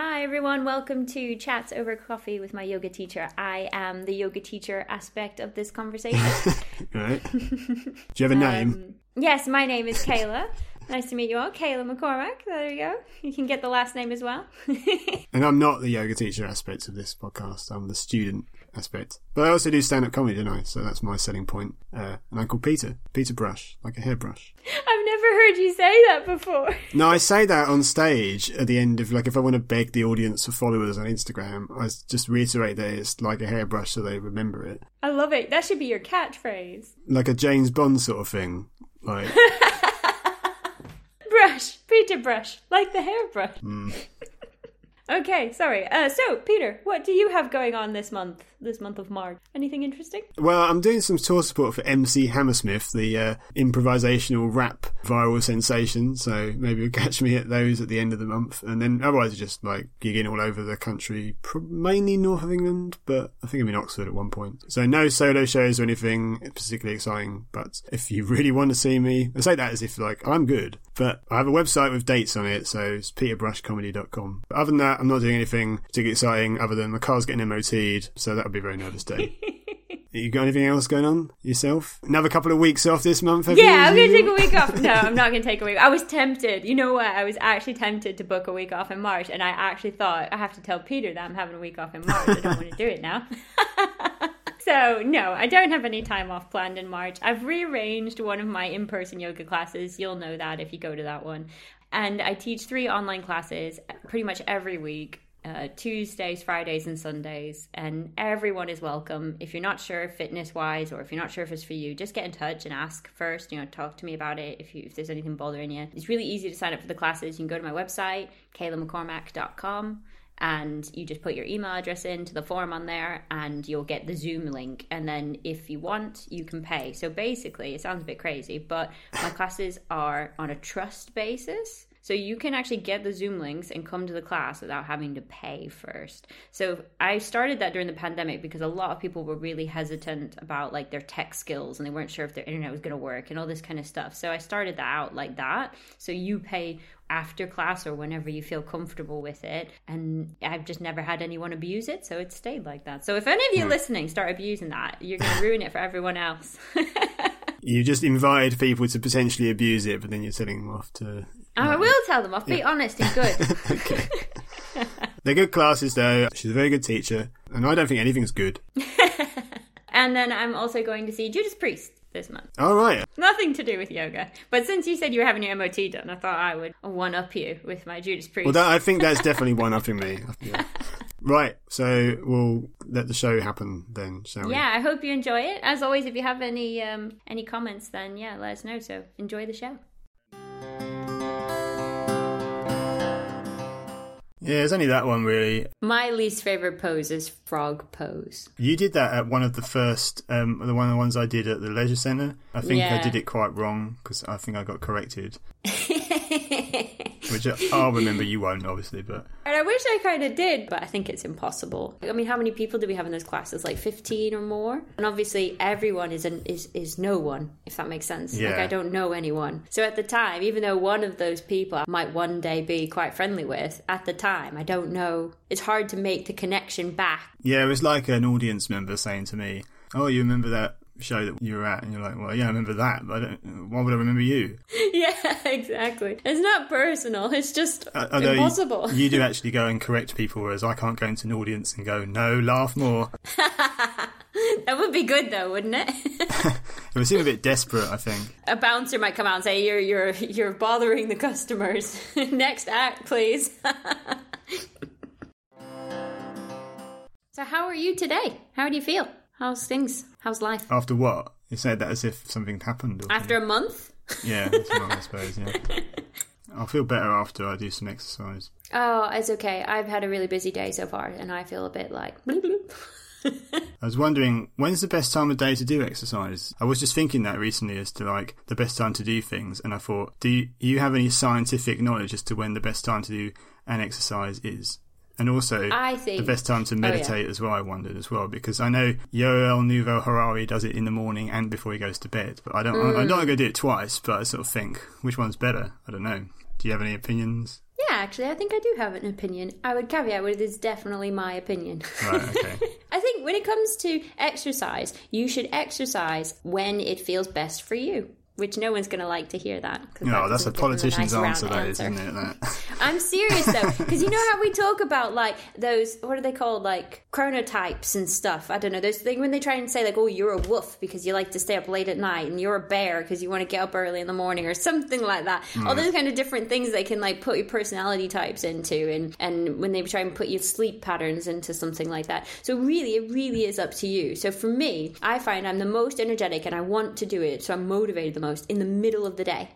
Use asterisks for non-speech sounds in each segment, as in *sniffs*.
Hi everyone, welcome to Chats Over Coffee with my yoga teacher. I am the yoga teacher aspect of this conversation. *laughs* right. Do you have a name? Um, yes, my name is Kayla. *laughs* Nice to meet you all. Kayla McCormack. There you go. You can get the last name as well. *laughs* and I'm not the yoga teacher aspect of this podcast. I'm the student aspect. But I also do stand up comedy, don't I? So that's my selling point. Uh, and I'm called Peter. Peter Brush, like a hairbrush. I've never heard you say that before. *laughs* No, I say that on stage at the end of, like, if I want to beg the audience for followers on Instagram, I just reiterate that it's like a hairbrush so they remember it. I love it. That should be your catchphrase. Like a James Bond sort of thing. Like. *laughs* brush, Peter Brush, like the hairbrush. Mm. *laughs* Okay, sorry. Uh, so, Peter, what do you have going on this month? This month of March? Anything interesting? Well, I'm doing some tour support for MC Hammersmith, the uh, improvisational rap viral sensation. So maybe you'll *laughs* catch me at those at the end of the month, and then otherwise just like gigging all over the country, mainly north of England, but I think I'm in Oxford at one point. So no solo shows or anything particularly exciting. But if you *laughs* really want to see me, I say that as if like I'm good, but I have a website with dates on it, so it's peterbrushcomedy.com. But other than that, I'm not doing anything particularly exciting other than my car's getting MOT'd, so that would be very nervous day. *laughs* you got anything else going on yourself? Another couple of weeks off this month? yeah, I'm going to take a week off. No, I'm not going to take a week. I was tempted. You know what? I was actually tempted to book a week off in March, and I actually thought I have to tell Peter that I'm having a week off in March. I don't want to do it now. *laughs* So, no, I don't have any time off planned in March. I've rearranged one of my in person yoga classes. You'll know that if you go to that one. And I teach three online classes pretty much every week. Uh, Tuesdays, Fridays, and Sundays, and everyone is welcome. If you're not sure fitness wise, or if you're not sure if it's for you, just get in touch and ask first. You know, talk to me about it if you if there's anything bothering you. It's really easy to sign up for the classes. You can go to my website, kaylamccormack.com and you just put your email address into the form on there and you'll get the zoom link and then if you want you can pay so basically it sounds a bit crazy but my classes are on a trust basis so you can actually get the Zoom links and come to the class without having to pay first. So I started that during the pandemic because a lot of people were really hesitant about like their tech skills and they weren't sure if their internet was going to work and all this kind of stuff. So I started that out like that. So you pay after class or whenever you feel comfortable with it. And I've just never had anyone abuse it, so it stayed like that. So if any of you mm. listening start abusing that, you're going to ruin it for everyone else. *laughs* you just invited people to potentially abuse it, but then you're telling them off to I will tell them off. Be yeah. honest and good. *laughs* *laughs* They're good classes, though. She's a very good teacher, and I don't think anything's good. *laughs* and then I'm also going to see Judas Priest this month. All right. Nothing to do with yoga. But since you said you were having your MOT done, I thought I would one up you with my Judas Priest. Well, that, I think that's definitely one upping me. Yeah. Right, so we'll let the show happen then, shall we? Yeah, I hope you enjoy it. As always, if you have any um, any comments, then yeah, let us know. So enjoy the show. Yeah, it's only that one really. My least favorite pose is frog pose. You did that at one of the first, um, the one of the ones I did at the leisure centre. I think yeah. I did it quite wrong because I think I got corrected. *laughs* Which I'll remember. You won't, obviously, but and I wish I kind of did, but I think it's impossible. I mean, how many people do we have in those classes? Like fifteen or more? And obviously, everyone is an, is is no one, if that makes sense. Yeah. Like I don't know anyone. So at the time, even though one of those people I might one day be quite friendly with, at the time I don't know. It's hard to make the connection back. Yeah, it was like an audience member saying to me, "Oh, you remember that show that you were at, and you're like, well, yeah, I remember that, but I why would I remember you? *laughs* Yeah, exactly. It's not personal. It's just uh, impossible. You, you, do *laughs* actually go and correct people, whereas I can't go into an audience and go, no, laugh more. *laughs* that would be good, though, wouldn't it? it would seem a bit desperate. I think a bouncer might come out and say, "You're you're you're bothering the customers. Next act, please." So, how are you today? How do you feel? How's things? How's life? After what? You said that as if something happened. After something. a month? Yeah, I suppose. Yeah. *laughs* I'll feel better after I do some exercise. Oh, it's okay. I've had a really busy day so far, and I feel a bit like. *laughs* I was wondering when's the best time of day to do exercise. I was just thinking that recently as to like the best time to do things, and I thought, do you, you have any scientific knowledge as to when the best time to do an exercise is? And also, I think, the best time to meditate oh, yeah. as well, I wondered as well, because I know Yuval Noah Harari does it in the morning and before he goes to bed. But I don't, mm. I, I don't want to go do it twice, but I sort of think, which one's better? I don't know. Do you have any opinions? Yeah, actually, I think I do have an opinion. I would caveat with it's definitely my opinion. Right, okay. *laughs* I think when it comes to exercise, you should exercise when it feels best for you. Which no one's going to like to hear that. No, that that's a doesn't give them politician's nice answer, that is, answer. isn't it? That. *laughs* I'm serious though, because you know how we talk about like those what are they called like chronotypes and stuff. I don't know those things when they try and say like, oh, you're a wolf because you like to stay up late at night, and you're a bear because you want to get up early in the morning or something like that. Mm. All those kind of different things they can like put your personality types into, and and when they try and put your sleep patterns into something like that. So really, it really is up to you. So for me, I find I'm the most energetic and I want to do it, so I'm motivated the most in the middle of the day.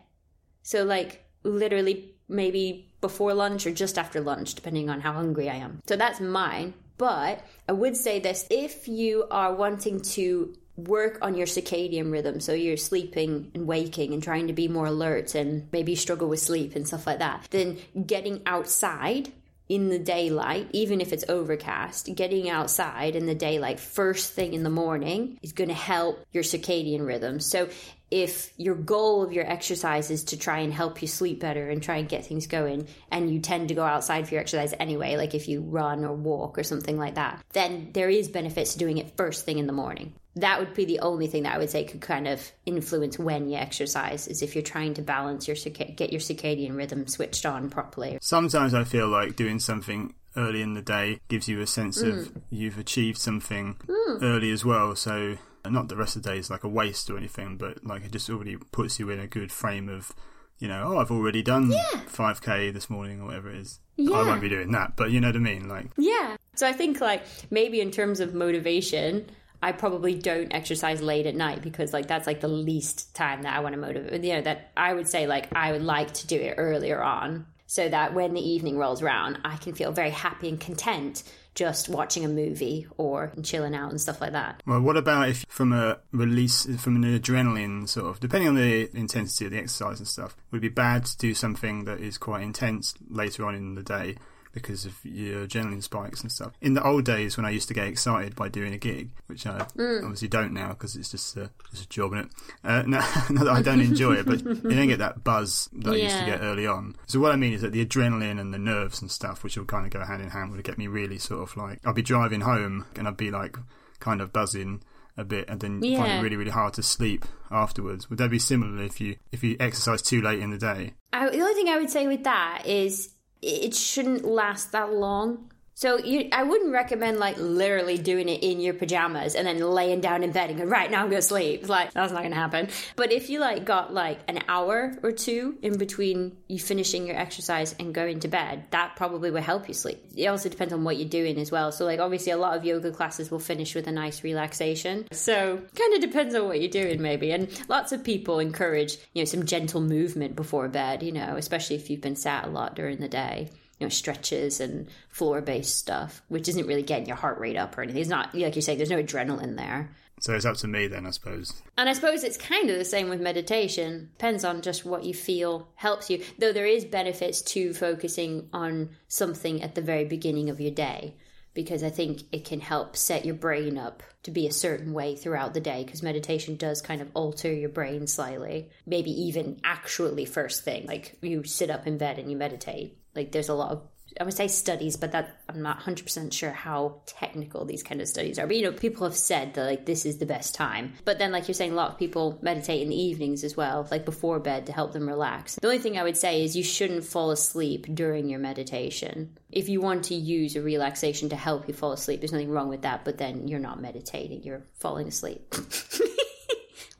So like literally maybe before lunch or just after lunch, depending on how hungry I am. So that's mine. But I would say this if you are wanting to work on your circadian rhythm, so you're sleeping and waking and trying to be more alert and maybe struggle with sleep and stuff like that, then getting outside in the daylight, even if it's overcast, getting outside in the daylight first thing in the morning is going to help your circadian rhythm. So if your goal of your exercise is to try and help you sleep better and try and get things going, and you tend to go outside for your exercise anyway, like if you run or walk or something like that, then there is benefits to doing it first thing in the morning. That would be the only thing that I would say could kind of influence when you exercise, is if you're trying to balance your get your circadian rhythm switched on properly. Sometimes I feel like doing something early in the day gives you a sense of mm. you've achieved something mm. early as well. So not the rest of the day is like a waste or anything, but like it just already puts you in a good frame of, you know, oh, I've already done 5k this morning or whatever it is. Yeah. I won't be doing that, but you know what I mean. Like, Yeah. So I think like maybe in terms of motivation, I probably don't exercise late at night because like that's like the least time that I want to motivate. You know that I would say like I would like to do it earlier on so that when the evening rolls around, I can feel very happy and content just watching a movie or chilling out and stuff like that. well, what about if from a release from an adrenaline sort of, depending on the intensity of the exercise and stuff, would it be bad to do something that is quite intense later on in the day because of your adrenaline spikes and stuff. In the old days when I used to get excited by doing a gig, which I obviously don't now because it's just a, just a job in it. Uh, *laughs* no, not that I don't enjoy it, but you don't get that buzz that I used to get early on. So what I mean is that the adrenaline and the nerves and stuff, which will kind of go hand in hand, would get me really sort of like I'll be driving home and I'd be like kind of buzzing a bit and then find it really really hard to sleep afterwards. Would that be similar if you if you exercise too late in the day? I, the only thing I would say with that is it shouldn't last that long. So you, I wouldn't recommend like literally doing it in your pajamas and then laying down in bed and right now I'm gonna sleep. Like that's not gonna happen. But if you like got like an hour or two in between you finishing your exercise and going to bed, that probably will help you sleep. It also depends on what you're doing as well. So like obviously a lot of yoga classes will finish with a nice relaxation. So kind of depends on what you're doing maybe. And lots of people encourage, you know, some gentle movement before bed, you know, especially if you've been sat a lot during the day you know, stretches and floor based stuff, which isn't really getting your heart rate up or anything. It's not, like you're saying there's no adrenaline there. So it's up to me then, I suppose. And I suppose it's kind of the same with meditation. Depends on just what you feel helps you. Though there is benefits to focusing on something at the very beginning of your day. Because I think it can help set your brain up to be a certain way throughout the day. Because meditation does kind of alter your brain slightly. Maybe even actually first thing. Like you sit up in bed and you meditate. Like there's a lot of I would say studies, but that I'm not 100% sure how technical these kind of studies are. But you know, people have said that like this is the best time. But then, like you're saying, a lot of people meditate in the evenings as well, like before bed to help them relax. The only thing I would say is you shouldn't fall asleep during your meditation. If you want to use a relaxation to help you fall asleep, there's nothing wrong with that. But then you're not meditating; you're falling asleep. *laughs*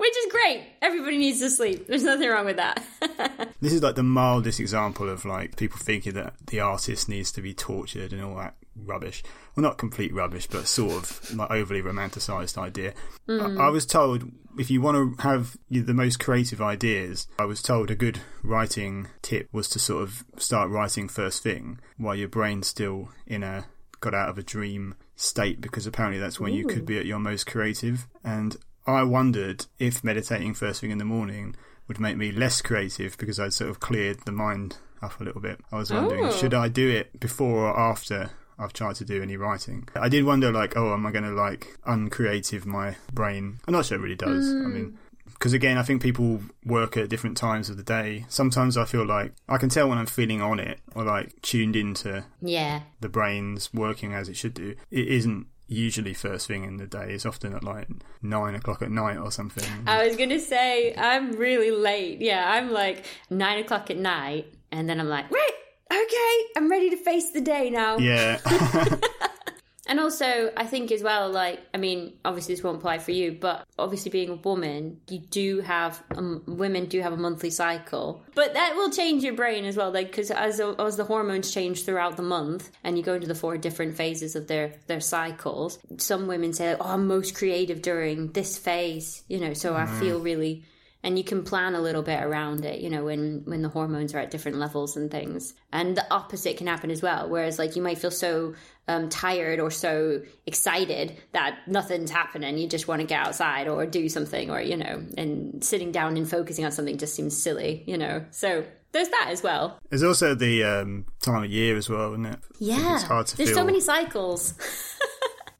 Which is great. Everybody needs to sleep. There's nothing wrong with that. *laughs* This is like the mildest example of like people thinking that the artist needs to be tortured and all that rubbish. Well, not complete rubbish, but sort of like overly romanticized idea. I, mm. I was told if you want to have the most creative ideas, I was told a good writing tip was to sort of start writing first thing while your brain's still in a got out of a dream state because apparently that's when you could be at your most creative. And I wondered if meditating first thing in the morning would make me less creative because I'd sort of cleared the mind up a little bit. I was wondering, Oh. should I do it before or after I've tried to do any writing? I did wonder, like, oh, am I going to like uncreative my brain? I'm not sure it really does. I mean, hmm. Because again, I think people work at different times of the day. Sometimes I feel like I can tell when I'm feeling on it or like tuned into Yeah. the brain's working as it should do. It isn't usually first thing in the day. It's often at like nine o'clock at night or something. I was gonna say I'm really late. Yeah, I'm like nine o'clock at night, and then I'm like, right, okay, I'm ready to face the day now. yeah. *laughs* *laughs* And also, I think as well, like, I mean, obviously this won't apply for you, but obviously being a woman, you do have, um, women do have a monthly cycle. But that will change your brain as well, like, because as, as the hormones change throughout the month and you go into the four different phases of their, their cycles, some women say, oh, I'm most creative during this phase, you know, so I feel really and you can plan a little bit around it you know when when the hormones are at different levels and things. And the opposite can happen as well whereas like you might feel so um, tired or so excited that nothing's happening. You just want to get outside or do something or you know and sitting down and focusing on something just seems silly you know? So there's that as well. There's also the um, time of year as well, isn't it? Yeah. It's hard to feel there's feel. so many cycles *laughs*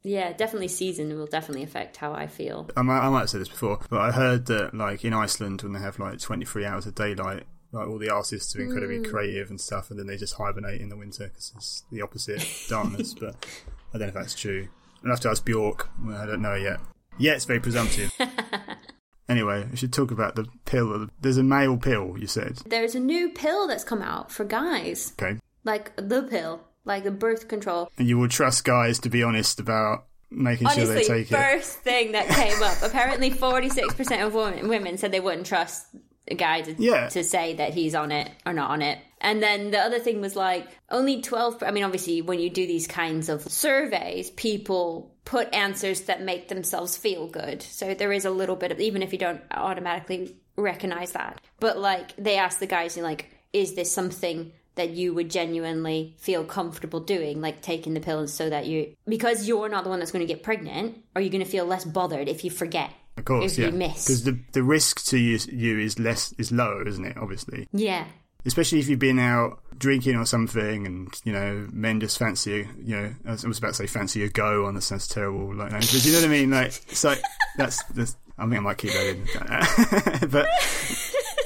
yeah definitely season will definitely affect how i feel I might, I might have said this before, but I heard that like in Iceland when they have like 23 hours of daylight, like all the artists are incredibly Mm. creative and stuff, and then they just hibernate in the winter because it's the opposite *laughs* darkness. But I don't know if that's true. I'll have to ask Bjork. Well, I don't know yet. Yeah, it's very presumptive. *laughs* anyway, we should talk about the pill. There's a male pill. You said there's a new pill that's come out for guys okay, like the pill, like the birth control. and you will trust guys to be honest about making sure they Honestly, take it. first thing that came up. Apparently, forty six percent of women, women said they wouldn't trust a guy to, Yeah. to say that he's on it or not on it. And then the other thing was like only twelve. I mean, obviously, when you do these kinds of surveys, people put answers that make themselves feel good. So there is a little bit of even if you don't automatically recognize that. But like they ask the guys, like, is this something that you would genuinely feel comfortable doing, like taking the pills so that you, because you're not the one that's going to get pregnant, are you going to feel less bothered if you forget? Of course, if yeah, you miss. because the the risk to you, you is less is lower, isn't it? Obviously, Yeah. especially if you've been out drinking or something, and you know men just fancy you know I was about to say fancy a go on the sounds terrible like language, but you know what I mean? Like so that's, that's I think I might keep that in, *laughs* but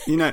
you know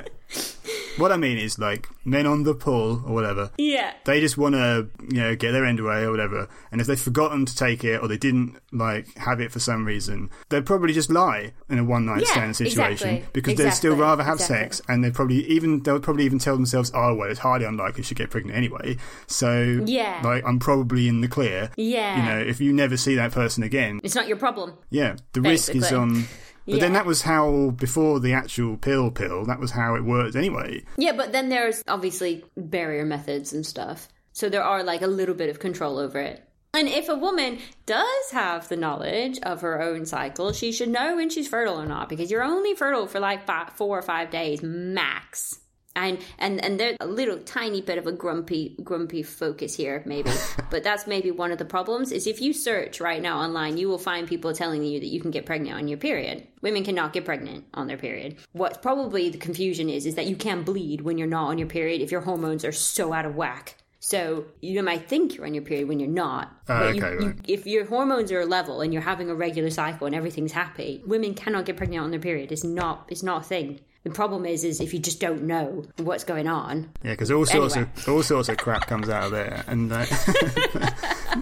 what I mean is like men on the pull or whatever. Yeah. They just want to, you know, get their end away or whatever. And if they've forgotten to take it or they didn't like have it for some reason, they'd probably just lie in a one night Yeah, stand situation exactly, because they'd still rather have exactly. sex. And they'd probably even they'll probably even tell themselves, "Oh well, it's highly unlikely she'll get pregnant anyway." So Yeah. like I'm probably in the clear. Yeah. You know, if you never see that person again, It's not your problem. yeah, the risk is Basically. on. But then that was how before the actual pill pill. That was how it worked anyway. Yeah, but then there's obviously barrier methods and stuff. So there are like a little bit of control over it. And if a woman does have the knowledge of her own cycle, she should know when she's fertile or not because you're only fertile for like five, four or five days max. And and and there's a little tiny bit of a grumpy grumpy focus here maybe, *laughs* but that's maybe one of the problems. Is if you search right now online, you will find people telling you that you can get pregnant on your period. Women cannot get pregnant on their period. What probably the confusion is is that you can bleed when you're not on your period if your hormones are so out of whack. So you might think you're on your period when you're not. Ah, but you- okay, you- right. if your hormones are level and you're having a regular cycle and everything's happy, women cannot get pregnant on their period. It's not. It's not a thing. The problem is, is if you just don't know what's going on. Yeah, because all sorts Anyway. of all sorts of crap comes out of there, and uh, *laughs*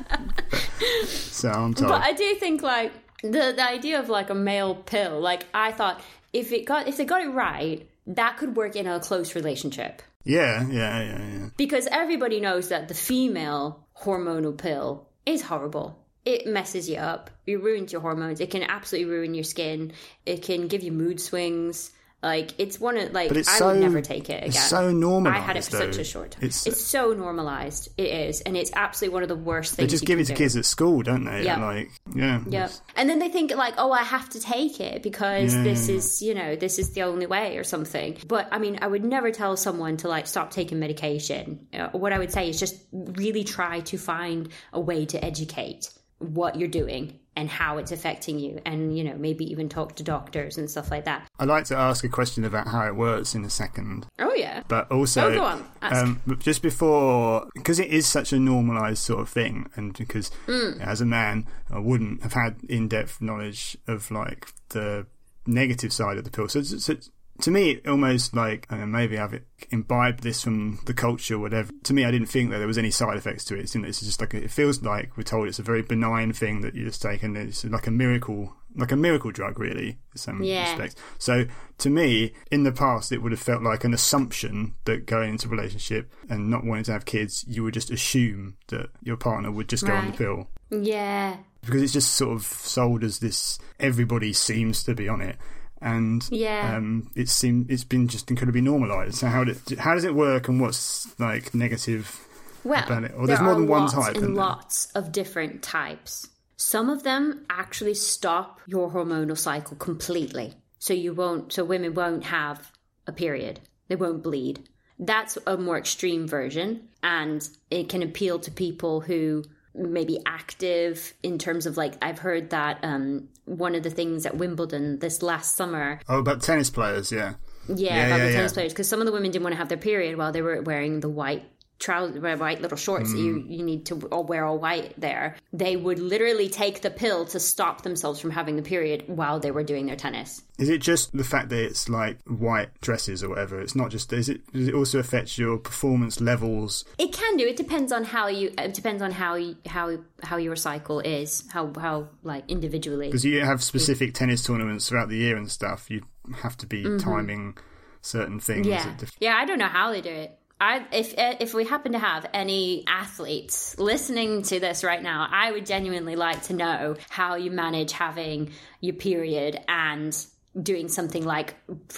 so I'm told. But I do think like the the idea of like a male pill. Like I thought if it got if they got it right, that could work in a close relationship. yeah, yeah, yeah, yeah. because everybody knows that the female hormonal pill is horrible. It messes you up. It ruins your hormones. It can absolutely ruin your skin. It can give you mood swings. Like it's one of like I so would never take it again. It's so normalized. I had it for though. such a short time. It's, It's, so normalized. It is, and it's absolutely one of the worst things. they just give it to do. kids at school, don't they? Yeah. Like, yeah, Yep. And then they think like, oh, I have to take it because Yeah, this yeah, is, you know, this is the only way or something. But I mean, I would never tell someone to like stop taking medication. Uh, what I would say is just really try to find a way to educate what you're doing and how it's affecting you and you know maybe even talk to doctors and stuff like that I'd like to ask a question about how it works in a second, oh yeah but also, Oh, go on. Um, just before, because it is such a normalized sort of thing, and because Mm. as a man, I wouldn't have had in-depth knowledge of like the negative side of the pill. So, so to me, it almost like uh, maybe I've imbibed this from the culture, or whatever. To me, I didn't think that there was any side effects to it. It's just like it feels like we're told it's a very benign thing that you just take, and it's like a miracle, like a miracle drug, really, in some Yeah. respects. So to me, in the past, it would have felt like an assumption that going into a relationship and not wanting to have kids, you would just assume that your partner would just go on the pill Yeah. because it's just sort of sold as this. Everybody seems to be on it, and Yeah. um, it seem it's been just incredibly normalised. So how did, how does it work, and what's like negative? Well, about it. Or there there's more than one type, and there? lots of different types. Some of them actually stop your hormonal cycle completely, so you won't. So women won't have a period; they won't bleed. That's a more extreme version, and it can appeal to people who may be active in terms of like I've heard that um, one of the things at Wimbledon this last summer Oh, about tennis players, yeah. yeah, Yeah, about yeah, the tennis yeah. players because some of the women didn't want to have their period while they were wearing the white trousers, white little shorts that Mm. you you need to all wear all white. There, they would literally take the pill to stop themselves from having the period while they were doing their tennis. Is it just the fact that it's like white dresses or whatever? It's not just. Is it? Does it also affect your performance levels? It can do. It depends on how you. It depends on how you, how how your cycle is. How how like individually. Because you have specific tennis tournaments throughout the year and stuff. You have to be timing certain things. Mm-hmm. Yeah, diff- yeah. I don't know how they do it. I, if if we happen to have any athletes listening to this right now, I would genuinely like to know how you manage having your period and doing something like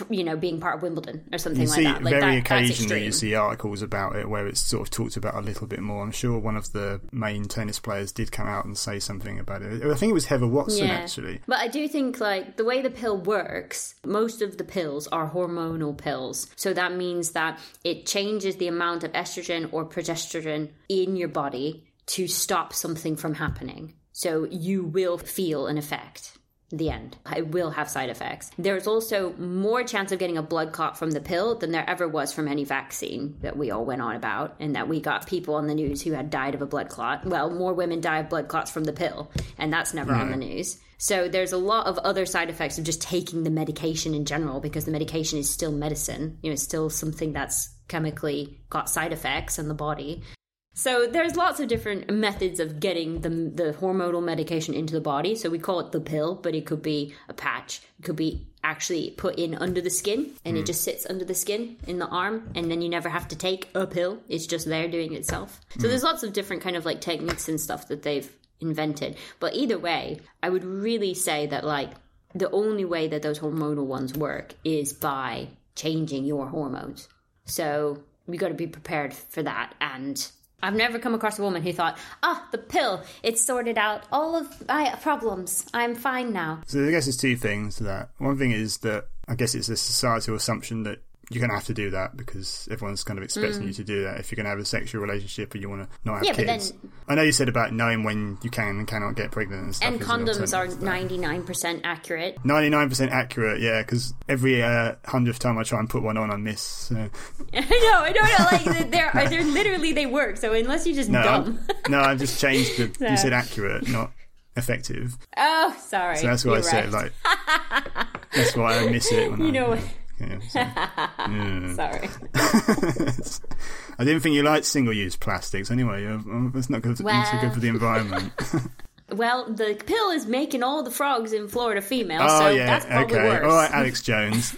you know being part of Wimbledon or something You like see that. Like very that, occasionally you see articles about it where it's sort of talked about a little bit more. I'm sure one of the main tennis players did come out and say something about it. I think it was Heather Watson Yeah. actually. But I do think like the way the pill works, most of the pills are hormonal pills. So that means that it changes the amount of estrogen or progesterone in your body to stop something from happening. So you will feel an effect. The end. It will have side effects. There's also more chance of getting a blood clot from the pill than there ever was from any vaccine that we all went on about, and that we got people on the news who had died of a blood clot. Well, more women die of blood clots from the pill, and that's never on the news. So there's a lot of other side effects of just taking the medication in general because the medication is still medicine. You know, it's still something that's chemically got side effects in the body. So there's lots of different methods of getting the the hormonal medication into the body. So we call it the pill, but it could be a patch. It could be actually put in under the skin, and it hmm. just sits under the skin in the arm, and then you never have to take a pill. It's just there doing itself. So hmm. there's lots of different kind of like techniques and stuff that they've invented. But either way, I would really say that like the only way that those hormonal ones work is by changing your hormones. So we got to be prepared for that. And I've never come across a woman who thought, ah, the pill, it's sorted out all of my problems. I'm fine now. So I guess there's two things to that. One thing is that I guess it's a societal assumption that you're going to have to do that because everyone's kind of expecting you to do that if you're going to have a sexual relationship or you want to not have Mm. Yeah, kids. then- I know you said about knowing when you can and cannot get pregnant and stuff. And is an condoms are to that. 99% accurate. 99% accurate, yeah, because every uh, hundredth time I try and put one on, I miss. So. *laughs* I know, I don't know. Like, they're, they're literally, they work. So unless you're just No, dumb. I'm- *laughs* no, I've just changed the. No. *laughs* You said accurate, not effective. Oh, sorry. So that's why I You're said, like. that's why I miss it when I. You know what? Yeah, *laughs* so- Sorry. *laughs* I didn't think you liked single-use plastics. Anyway, uh, uh, that's not good. not so good for the environment. *laughs* Well, the pill is making all the frogs in Florida female, oh so yeah, that's probably okay. worse. All right, Alex Jones.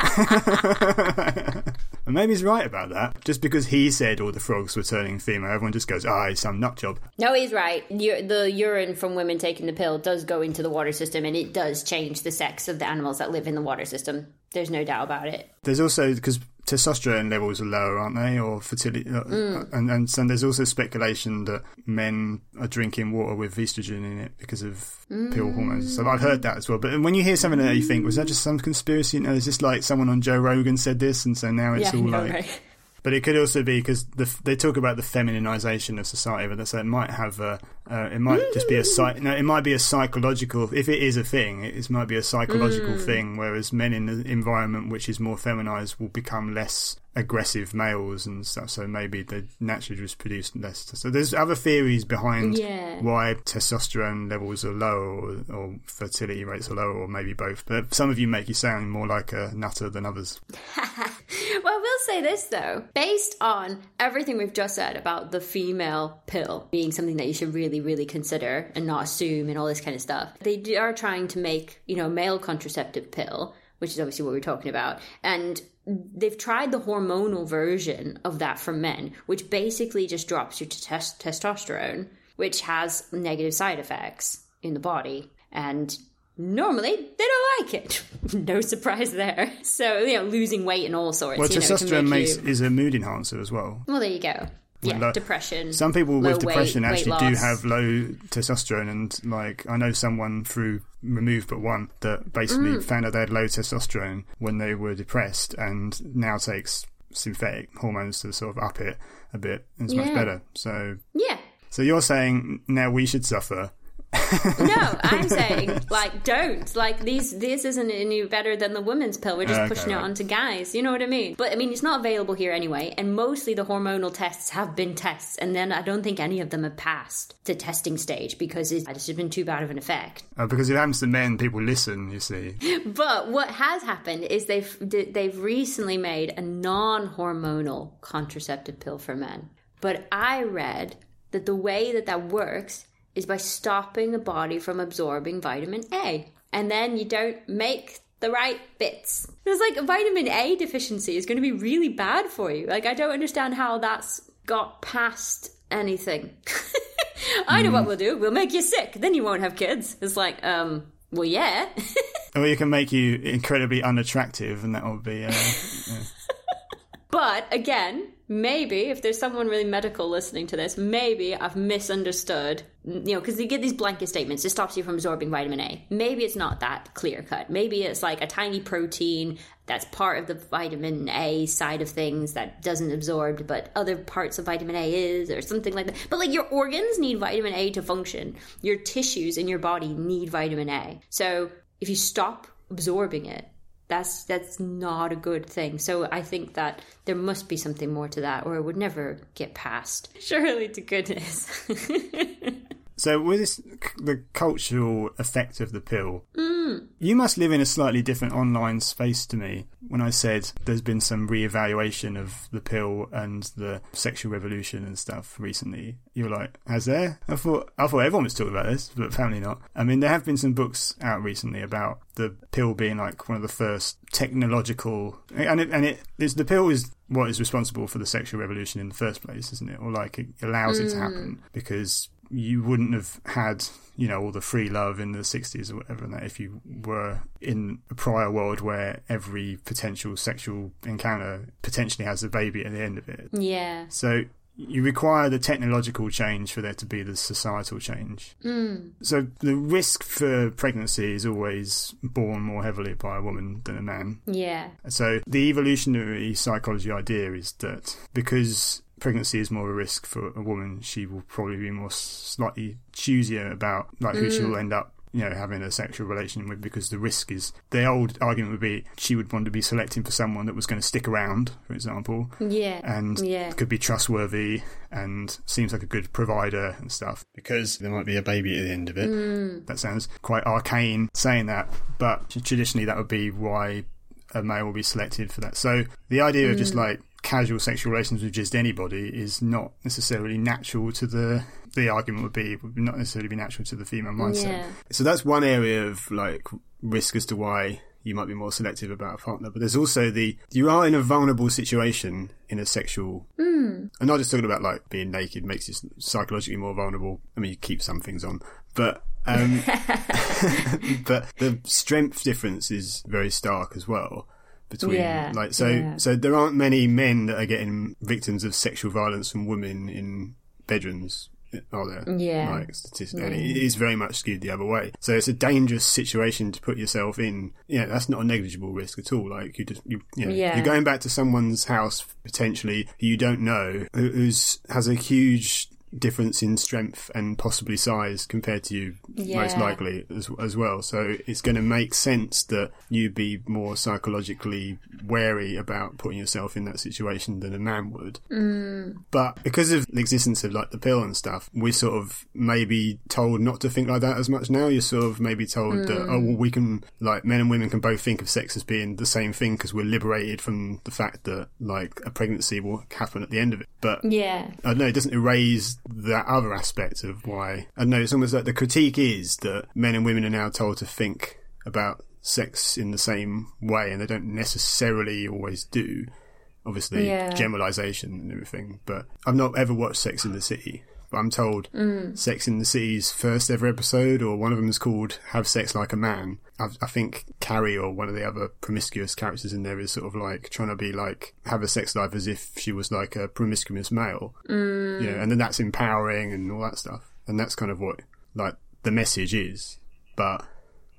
And maybe he's right about that. Just because he said all the frogs were turning female, everyone just goes, "Ah, he's some nut job." No, he's right. The urine from women taking the pill does go into the water system, and it does change the sex of the animals that live in the water system. There's no doubt about it. There's also because testosterone levels are lower, aren't they, or fertility, uh, Mm. and and so there's also speculation that men are drinking water with estrogen in it because of Mm. pill hormones. So I've heard that as well. But when you hear something like that, you think, was that just some conspiracy? No, is this like someone on Joe Rogan said this, and so now it's yeah, all no, like. right. But it could also be because the, they talk about the femininization of society, but so it might have a, uh, it might just be a psych, no, it might be a psychological. If it is a thing, it might be a psychological Mm. thing. Whereas men in the environment which is more feminized will become less aggressive males and stuff. So maybe they naturally just produce less. So there's other theories behind Yeah. why testosterone levels are low or, or fertility rates are lower, or maybe both. But some of you make you sound more like a nutter than others. *laughs* *laughs* Well, I will say this though, based on everything we've just said about the female pill being something that you should really, really consider and not assume and all this kind of stuff, they are trying to make, you know, male contraceptive pill, which is obviously what we're talking about, and they've tried the hormonal version of that for men, which basically just drops your tes- testosterone, which has negative side effects in the body, and normally they don't like it. *laughs* no surprise there. So you know, losing weight and all sorts. Well, know, testosterone makes you- is a mood enhancer as well. well, there you go. Yeah, lo- depression. Some people with depression weight, actually weight do have low testosterone, and like I know someone through Remove But One that basically Mm. found out they had low testosterone when they were depressed, and now takes synthetic hormones to sort of up it a bit. And it's much better. So, Yeah. so you're saying now we should suffer? No, I'm saying like don't like these. This isn't any better than the women's pill. We're just Okay, pushing it right. onto guys. You know what I mean? But I mean, it's not available here anyway. And mostly the hormonal tests have been tests, and then I don't think any of them have passed the testing stage because it's just been too bad of an effect. Uh, because it happens to men, people listen. You see, But what has happened is they've they've recently made a non-hormonal contraceptive pill for men. But I read that the way that that works is by stopping the body from absorbing vitamin A, and then you don't make the right bits. There's like a vitamin A deficiency is going to be really bad for you. Like I don't understand how that's got past anything. *laughs* I know what we'll do. We'll make you sick. Then you won't have kids. It's like, um, well, yeah. *laughs* or you can make you incredibly unattractive, and that will be. Uh, *laughs* But again, maybe if there's someone really medical listening to this, maybe I've misunderstood. You know, because they get these blanket statements, it stops you from absorbing vitamin A. Maybe it's not that clear cut. Maybe it's like a tiny protein that's part of the vitamin A side of things that doesn't absorb, but other parts of vitamin A is, or something like that. But like your organs need vitamin A to function. Your tissues in your body need vitamin A. So if you stop absorbing it, that's that's not a good thing. So I think that there must be something more to that, or it would never get past. Surely to goodness. *laughs* So with this, the cultural effect of the pill, hmm. you must live in a slightly different online space to me. When I said there's been some re-evaluation of the pill and the sexual revolution and stuff recently, you were like, "Has there?" I thought I thought everyone was talking about this, but apparently not. I mean, there have been some books out recently about the pill being like one of the first technological, and it and it is the pill is what is responsible for the sexual revolution in the first place, isn't it? Or like it allows it to hmm. happen because you wouldn't have had, you know, all the free love in the 60s or whatever, and that if you were in a prior world where every potential sexual encounter potentially has a baby at the end of it. yeah. So you require the technological change for there to be the societal change. Mm. So the risk for pregnancy is always borne more heavily by a woman than a man. Yeah. So the evolutionary psychology idea is that because pregnancy is more of a risk for a woman, she will probably be more slightly choosier about like who she will end up you know having a sexual relation with because the risk is the old argument would be she would want to be selecting for someone that was going to stick around for example Yeah. and Yeah. could be trustworthy and seems like a good provider and stuff because there might be a baby at the end of it. Mm. That sounds quite arcane saying that, but traditionally that would be why a male will be selected for that. So the idea of just Mm. like casual sexual relations with just anybody is not necessarily natural to the the argument would be would not necessarily be natural to the female mindset. Yeah. So that's one area of like risk as to why you might be more selective about a partner. But there's also the you are in a vulnerable situation in a sexual. Mm. I'm not just talking about like being naked makes you psychologically more vulnerable. I mean, you keep some things on, but. Um, *laughs* *laughs* but the strength difference is very stark as well between Yeah, like so yeah. so there aren't many men that are getting victims of sexual violence from women in bedrooms are there? Yeah. Like, statistically, and it is very much skewed the other way. So it's a dangerous situation to put yourself in. Yeah, that's not a negligible risk at all. Like you just, you, you know, Yeah. you're going back to someone's house potentially who you don't know, who- who's has a huge difference in strength and possibly size compared to you most likely as, as well so it's going to make sense that you'd be more psychologically wary about putting yourself in that situation than a man would mm. but because of the existence of like the pill and stuff, we're sort of maybe told not to think like that as much now. You're sort of maybe told that, mm. oh, well, we can, like, men and women can both think of sex as being the same thing because we're liberated from the fact that, like, a pregnancy will happen at the end of it. But Yeah. I don't know, it doesn't erase that other aspect of why. I know, it's almost like the critique is that men and women are now told to think about sex in the same way and they don't necessarily always do. Obviously, Yeah. generalization and everything. But I've not ever watched Sex in the City. But I'm told mm. Sex in the City's first ever episode, or one of them is called Have Sex Like a Man. I, I think Carrie or one of the other promiscuous characters in there is sort of like trying to be like, have a sex life as if she was like a promiscuous male. Mm. You know, and then that's empowering and all that stuff. And that's kind of what, like, the message is. But,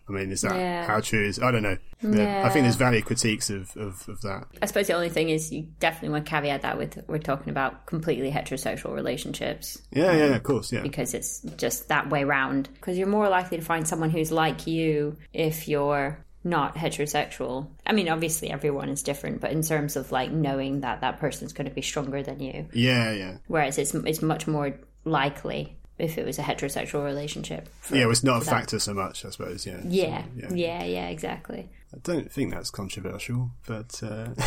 I mean, is that Yeah. how true is? I don't know. Yeah. I think there's valid critiques of, of, of that. I suppose the only thing is you definitely want to caveat that with we're talking about completely heterosexual relationships Yeah, yeah, um, of course, yeah. because it's just that way round. Because you're more likely to find someone who's like you if you're not heterosexual. I mean, obviously everyone is different, but in terms of like knowing that that person's going to be stronger than you, Yeah, yeah. whereas it's it's much more likely if it was a heterosexual relationship. for- Yeah, well, it's not a that. factor so much, I suppose, yeah. Yeah, So, yeah. yeah, yeah, exactly. I don't think that's controversial, but uh, *laughs*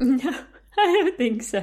*laughs* *laughs* I don't think so.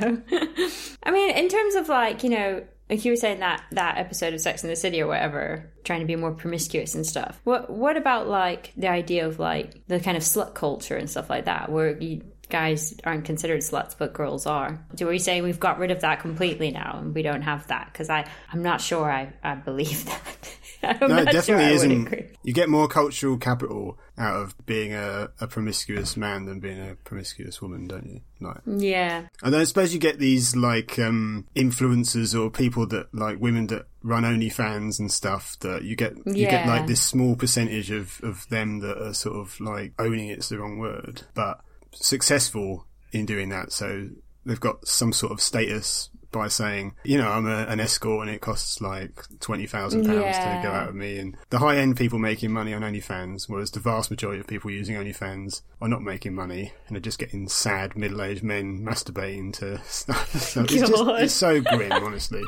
I mean, in terms of like, you know, like you were saying that that episode of Sex in the City or whatever, trying to be more promiscuous and stuff. What what about like the idea of like the kind of slut culture and stuff like that, where you guys aren't considered sluts but girls are? Do we say we've got rid of that completely now and we don't have that? Because I I'm not sure I I believe *laughs* that. I'm no, it not sure definitely isn't. You get more cultural capital out of being a, a promiscuous man than being a promiscuous woman, don't you? Like, Yeah, and then I suppose you get these like um, influencers or people that like women that run OnlyFans and stuff. That you get you get like this small percentage of of them that are sort of like owning it's the wrong word, but successful in doing that. So they've got some sort of status by saying, you know, I'm a, an escort and it costs like twenty thousand pounds to go out with me. And the high end people making money on OnlyFans, whereas the vast majority of people using OnlyFans are not making money and are just getting sad middle aged men masturbating to *laughs* stuff. So it's just it's so grim, honestly.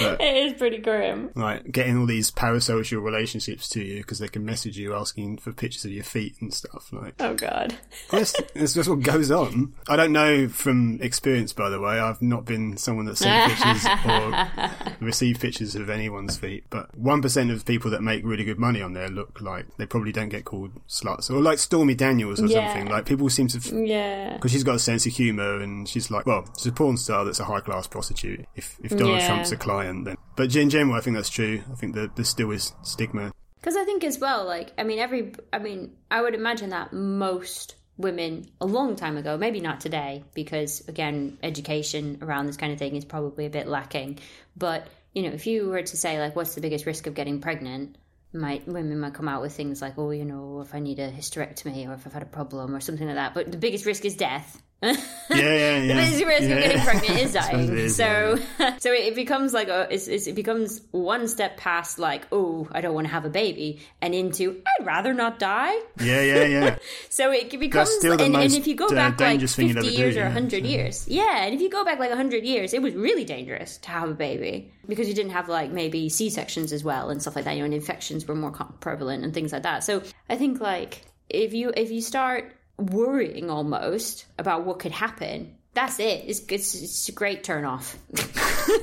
But *laughs* it is pretty grim. like getting all these parasocial relationships to you because they can message you asking for pictures of your feet and stuff. Like Oh god. that's, that's just what goes on. I don't know from experience, by the way. I've not been someone that sent pictures *laughs* or received pictures of anyone's feet. But one percent of people that make really good money on there look like they probably don't get called sluts or like Stormy Daniels or Yeah. something. Like people seem to. Yeah. because she's got a sense of humour and she's like, well, she's a porn star that's a high class prostitute. If if Donald Yeah. Trump's a client, then. But in general, I think that's true. I think that there still is stigma. Because I think as well, like, I mean, every, I mean, I would imagine that most women a long time ago, maybe not today, because again, education around this kind of thing is probably a bit lacking. But, you know, if you were to say, like, what's the biggest risk of getting pregnant? Might women might come out with things like, oh, you know, if I need a hysterectomy or if I've had a problem or something like that. But the biggest risk is death. Yeah, yeah, *laughs* yeah. The risk yeah. of getting pregnant is *laughs* dying. is, so, yeah. *laughs* so it becomes like a, it's, it's, it becomes one step past like, oh, I don't want to have a baby, and into I'd rather not die. yeah, yeah, yeah. So it becomes, still the and, and if you go uh, back like dangerous thing you'll fifty years do, or hundred so- years, yeah, and if you go back like hundred years, it was really dangerous to have a baby because you didn't have like maybe C sections as well and stuff like that. You know, and infections were more prevalent and things like that. So I think like if you if you start worrying almost about what could happen, that's it. It's it's, it's a great turn off. *laughs*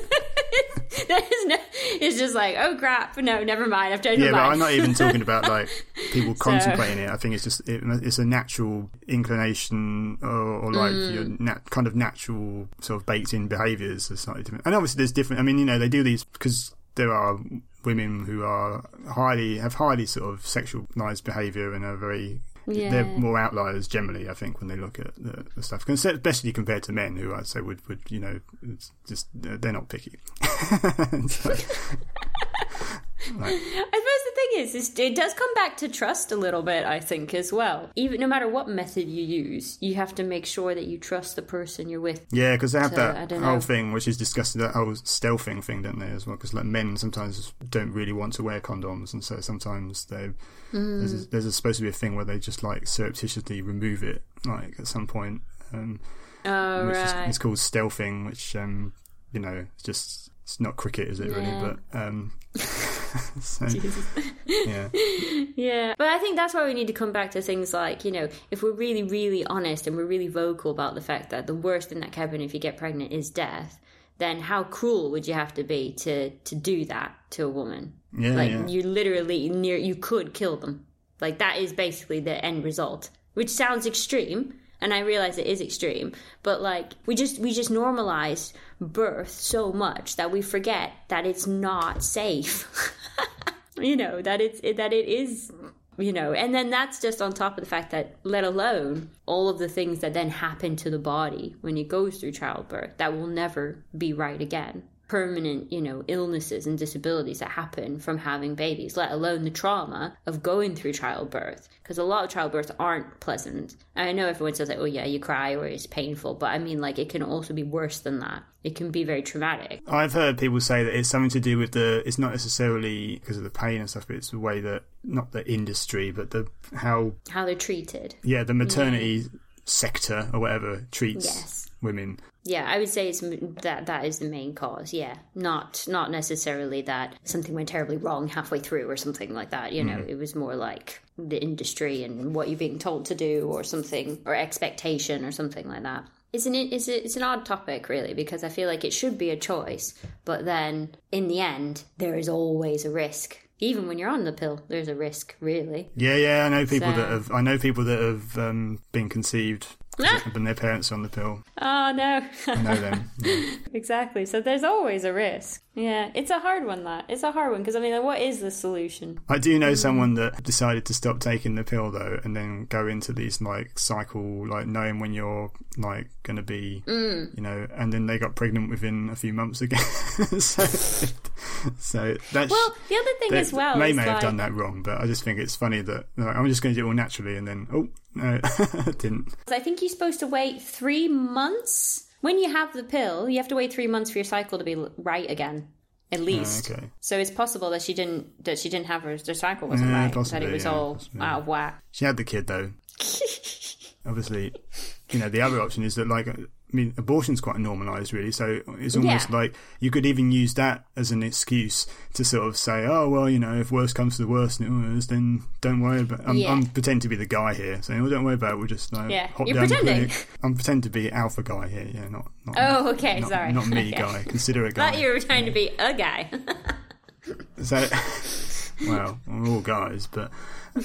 No, it's just like, oh crap, no, never mind. I've changed Yeah, my but mind. I'm not even *laughs* talking about like people contemplating it. I think it's just it, it's a natural inclination or, or like Mm. your nat- kind of natural sort of baked in behaviours are slightly different. And obviously, there's different. I mean, you know, they do these because there are women who are highly have highly sort of sexualized behaviour and are very Yeah. they're more outliers generally. I think when they look at the, the stuff, especially compared to men, who I'd say would would you know just they're not picky. *laughs* So, like, *laughs* I suppose the thing is, is, it does come back to trust a little bit. I think as well. Even no matter what method you use, you have to make sure that you trust the person you're with. yeah, because they have So, that whole know. thing, which is discussing that whole stealthing thing, don't they? As well, because like men sometimes don't really want to wear condoms, and so sometimes they there's, Mm. a, there's a, supposed to be a thing where they just like surreptitiously remove it, like at some point. Um, Oh which is, right. it's called stealthing, which um, you know, it's just it's not cricket, is it Yeah. really? But um, *laughs* *laughs* so, yeah, *laughs* Yeah, but I think that's why we need to come back to things like, you know, if we're really, really honest and we're really vocal about the fact that the worst thing that can happen if you get pregnant is death, then how cruel would you have to be to to do that to a woman? yeah, like yeah. you literally near you could kill them. Like that is basically the end result, which sounds extreme. And I realize it is extreme, but like we just we just normalize birth so much that we forget that it's not safe. *laughs* you know that it's that it is you know and then that's just on top of the fact that let alone all of the things that then happen to the body when it goes through childbirth that will never be right again permanent you know illnesses and disabilities that happen from having babies let alone the trauma of going through childbirth because a lot of childbirths aren't pleasant. And i know everyone says like oh yeah you cry or it's painful but i mean like it can also be worse than that. It can be very traumatic. I've heard people say that it's something to do with the. It's not necessarily because of the pain and stuff, but it's the way that not the industry, but the how how they're treated. Yeah the maternity sector or whatever treats Yes. women. Yeah, I would say it's that that is the main cause. Yeah, not not necessarily that something went terribly wrong halfway through or something like that. You know, mm. it was more like the industry and what you're being told to do or something or expectation or something like that. It's an it's, a, it's an odd topic really because I feel like it should be a choice, but then in the end there is always a risk. Even when you're on the pill, there's a risk, really. Yeah, yeah, I know people So- that have. I know people that have um, been conceived *laughs* when their parents are on the pill. Oh no. I know them. *laughs* Yeah. exactly. So there's always a risk. Yeah, it's a hard one. That it's a hard one because I mean, like, what is the solution? I do know someone that decided to stop taking the pill though, and then go into these like cycle, like knowing when you're like going to be, Mm. you know, and then they got pregnant within a few months again. *laughs* so, *laughs* so that's Well, the other thing as well they may like, have done that wrong, but I just think it's funny that like, I'm just going to do it all naturally, and then oh no, *laughs* didn't. I think you're supposed to wait three months when you have the pill. You have to wait three months for your cycle to be right again, at oh, least. okay. So it's possible that she didn't that she didn't have her their cycle wasn't Yeah, right. possibly, that it was yeah, all possibly. out of whack. She had the kid though. *laughs* Obviously, you know the other option is that like I mean abortion's quite normalised really, so it's almost Yeah. like you could even use that as an excuse to sort of say, oh well, you know, if worst comes to the worst, and it was, then don't worry about. I'm, Yeah. I'm pretending to be the guy here, saying, well, don't worry about it. We'll just like Yeah. hop You're down pretending. I'm pretending to be alpha guy here, yeah, not. not Oh, okay, not, sorry. Not me, Okay. guy. Consider a guy. Thought you were trying to be a guy. So, *laughs* well, we're all guys, but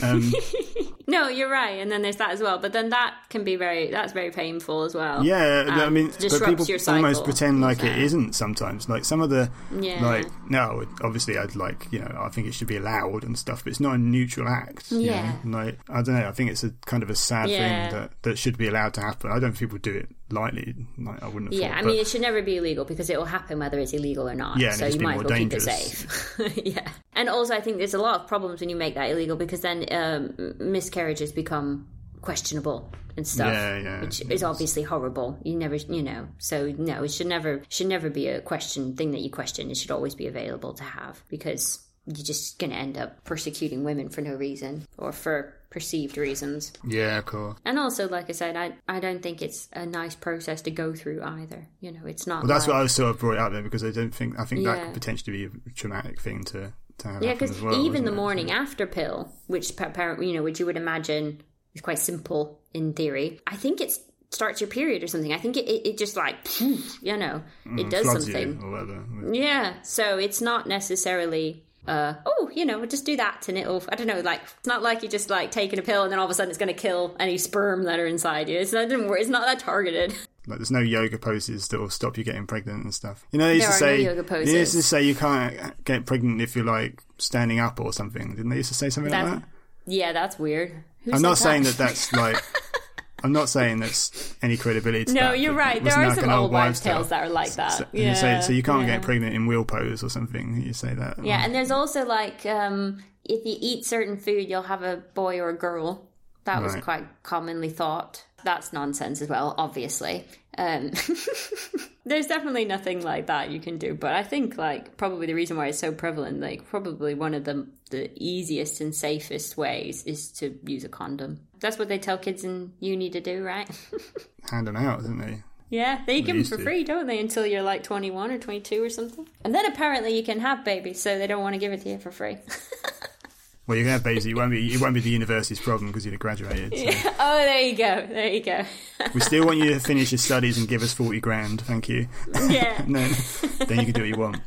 um, *laughs* no, you're right, and then there's that as well. But then that can be very that's very painful as well. Yeah, I Um, mean, but people your almost pretend like it isn't sometimes. Like some of the, Yeah. like no, obviously I'd like you know I think it should be allowed and stuff, but it's not a neutral act. you Yeah. know? like I don't know. I think it's a kind of a sad Yeah. thing that that should be allowed to happen. I don't think people do it lightly. Like I wouldn't. Yeah, thought, I but- mean, it should never be illegal because it will happen whether it's illegal or not. Yeah, so you might as well keep it safe. *laughs* yeah, and also I think there's a lot of problems when you make that illegal because then um, miscarriages become questionable and stuff, Yeah, yeah. which is obviously horrible. You never, you know, so no, it should never should never be a question thing that you question. It should always be available to have because you're just going to end up persecuting women for no reason or for perceived reasons. yeah, cool. And also, like I said, I I don't think it's a nice process to go through either. You know, it's not. Well, that's like, why I was sort of brought out there because I don't think I think that could potentially be a traumatic thing to Yeah, because well. even the it? morning after pill, which pa- par- you know, which you would imagine is quite simple in theory, I think it starts your period or something. I think it it, it just like *sniffs* you know it does something. Yeah, so it's not necessarily. Uh, oh, you know, just do that and it'll. I don't know, like it's not like you're just like taking a pill and then all of a sudden it's going to kill any sperm that are inside you. It's not. It's not that targeted. Like there's no yoga poses that will stop you getting pregnant and stuff. You know, they used There to are no say yoga they used to say you can't get pregnant if you're like standing up or something. Didn't they used to say something like that? Yeah, that's weird. Who I'm not saying that that's like. *laughs* I'm not saying that's any credibility to No, that, you're right. There are some old wives' tales that are like that. So, yeah. you say, so you can't yeah. get pregnant in wheel pose or something. You say that. Yeah, and there's also like um, if you eat certain food, you'll have a boy or a girl. That was quite commonly thought. That's nonsense as well, obviously. Um, *laughs* there's definitely nothing like that you can do, but I think like probably the reason why it's so prevalent, like probably one of the the easiest and safest ways is to use a condom. That's what they tell kids in uni to do, right? *laughs* hand them out, isn't they? Yeah, they give them for to. free, don't they? Until you're like 21 or 22 or something. And then apparently you can have babies, so they don't want to give it to you for free. *laughs* Well, you can have babies. It won't be. It won't be the university's problem because you'd have graduated. So. *laughs* oh, there you go. There you go. We still want you to finish your *laughs* studies and give us forty grand. Thank you. yeah. *laughs* Then, then you can do what you want.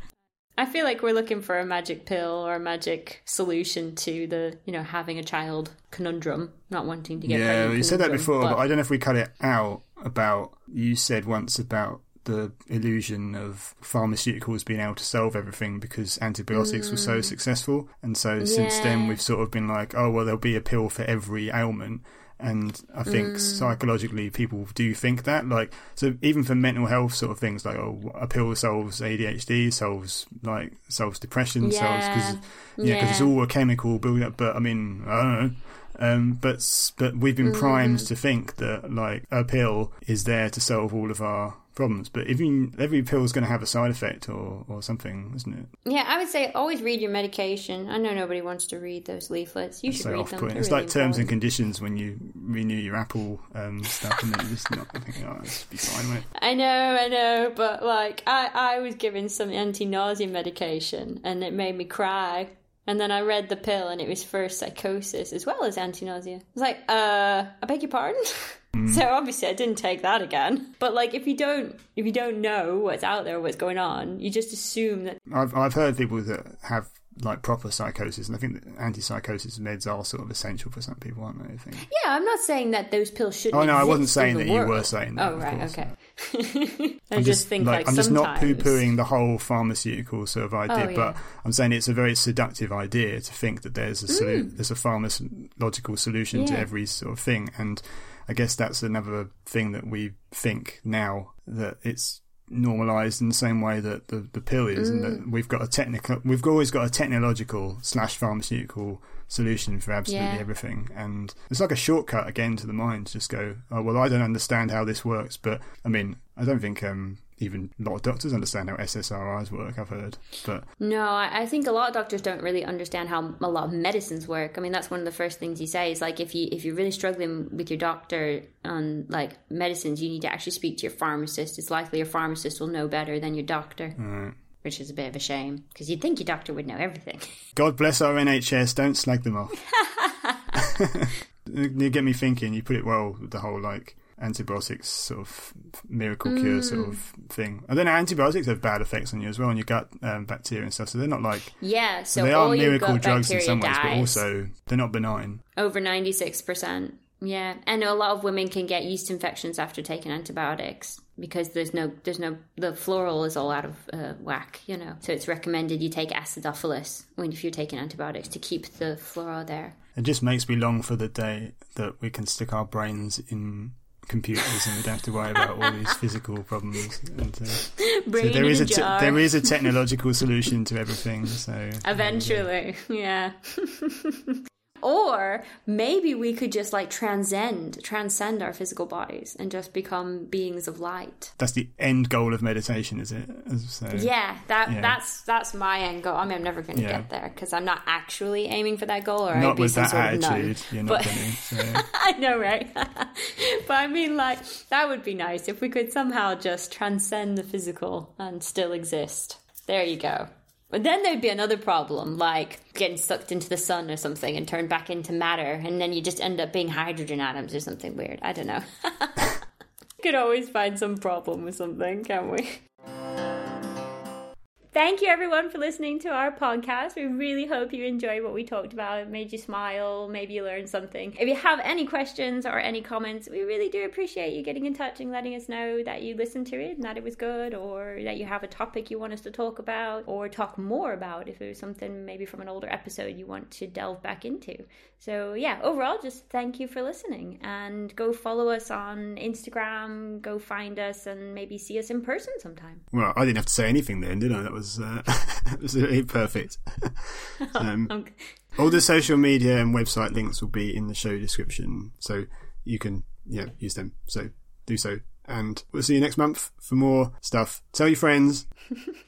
I feel like we're looking for a magic pill or a magic solution to the, you know, having a child conundrum, not wanting to get Yeah, you said that before, but I don't know if we cut it out. About you said once about the illusion of pharmaceuticals being able to solve everything because antibiotics were so successful, and so since then Mm. We've sort of been like, oh well, there'll be a pill for every ailment. And I think Mm. psychologically, people do think that. Like, so even for mental health sort of things, like, oh, a pill solves ADHD, solves like solves depression, solves because yeah, because it's all a chemical buildup. But I mean, I don't know. Um, but but we've been primed Mm. to think that like a pill is there to solve all of our problems. But even every pill is going to have a side effect or, or something, isn't it? Yeah, I would say always read your medication. I know nobody wants to read those leaflets. You should so read off them. They're It's really like terms and conditions when you renew your Apple um, stuff, and then you just not thinking, oh, this be fine, it? I know, I know, but like I, I was given some anti-nausea medication and it made me cry. And then I read the pill and it was for psychosis as well as anti-nausea. I was like, uh, I beg your pardon? *laughs* So obviously I didn't take that again. But like if you don't if you don't know what's out there, what's going on, you just assume that I've I've heard people that have like proper psychosis, and I think that antipsychosis meds are sort of essential for some people, aren't they? I think. Yeah, I'm not saying that those pills shouldn't Oh no, I wasn't saying that you were saying that. Oh right, okay. *laughs* I I'm just, think like, I'm just not poo-pooing the whole pharmaceutical sort of idea, Oh, yeah. but I'm saying it's a very seductive idea to think that there's a solu- Mm. there's a pharmacological solution to every sort of thing, and I guess that's another thing that we think now that it's normalized in the same way that the, the pill is, and Mm. that we've got a technical, we've always got a technological slash pharmaceutical solution for absolutely Yeah. everything, and it's like a shortcut again to the mind. to Just go, oh well, I don't understand how this works, but I mean, I don't think um, even a lot of doctors understand how SSRIs work. I've heard, but No, I think a lot of doctors don't really understand how a lot of medicines work. I mean, that's one of the first things you say is like if you if you're really struggling with your doctor on like medicines, you need to actually speak to your pharmacist. It's likely your pharmacist will know better than your doctor, uh, which is a bit of a shame because you'd think your doctor would know everything. *laughs* God bless our NHS. Don't slag them off. *laughs* *laughs* you get me thinking. You put it well with the whole like antibiotics sort of miracle cure Mm. sort of thing. And then antibiotics have bad effects on you as well, on your gut um, bacteria and stuff. So they're not like yeah, so they are miracle drugs in some ways, but also they're not benign. over ninety six percent. Yeah, and a lot of women can get yeast infections after taking antibiotics because there's no there's no the floral is all out of uh, whack, you know. So it's recommended you take acidophilus when if you're taking antibiotics to keep the flora there. It just makes me long for the day that we can stick our brains in computers and we don't have to worry about all these *laughs* physical problems. And, uh, *laughs* so there a a te- there is a *laughs* technological solution to everything. So Eventually, yeah. Or maybe we could just like transcend transcend our physical bodies and just become beings of light. that's the end goal of meditation, is it? So, Yeah, that Yeah. that's that's my end goal. I mean, I'm never going to Yeah. get there because I'm not actually aiming for that goal, or I'd Not be with some that sort attitude, you're not But- to. So. *laughs* I know, right? *laughs* but I mean, like that would be nice if we could somehow just transcend the physical and still exist. There you go. But then there'd be another problem, like getting sucked into the sun or something and turned back into matter, and then you just end up being hydrogen atoms or something weird. I don't know. *laughs* Could always find some problem with something, can't we? Thank you everyone for listening to our podcast. We really hope you enjoyed what we talked about. It made you smile, maybe you learned something. If you have any questions or any comments, we really do appreciate you getting in touch and letting us know that you listened to it and that it was good or that you have a topic you want us to talk about or talk more about if it was something maybe from an older episode you want to delve back into. So, yeah, overall, just thank you for listening and go follow us on Instagram, go find us, and maybe see us in person sometime. Well, I didn't have to say anything then, did I? That was, uh, *laughs* absolutely perfect. *laughs* um, all the social media and website links will be in the show description, so you can yeah use them. So do so, and we'll see you next month for more stuff. Tell your friends. *laughs*